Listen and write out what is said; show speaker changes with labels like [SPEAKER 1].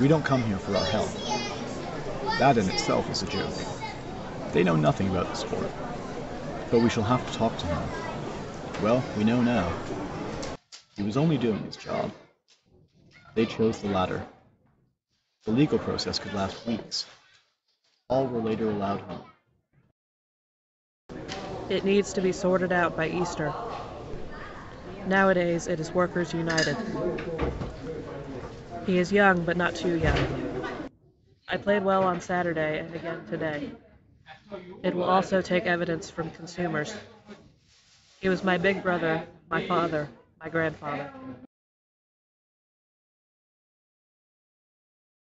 [SPEAKER 1] We don't come here for our health. That in itself is a joke. They know nothing about the sport. But we shall have to talk to him. Well, we know now. He was only doing his job. They chose the latter. The legal process could last weeks. All were later allowed home.
[SPEAKER 2] It needs to be sorted out by Easter. Nowadays, it is Workers United. He is young, but not too young. I played well on Saturday and again today. It will also take evidence from consumers. He was my big brother, my father, my grandfather.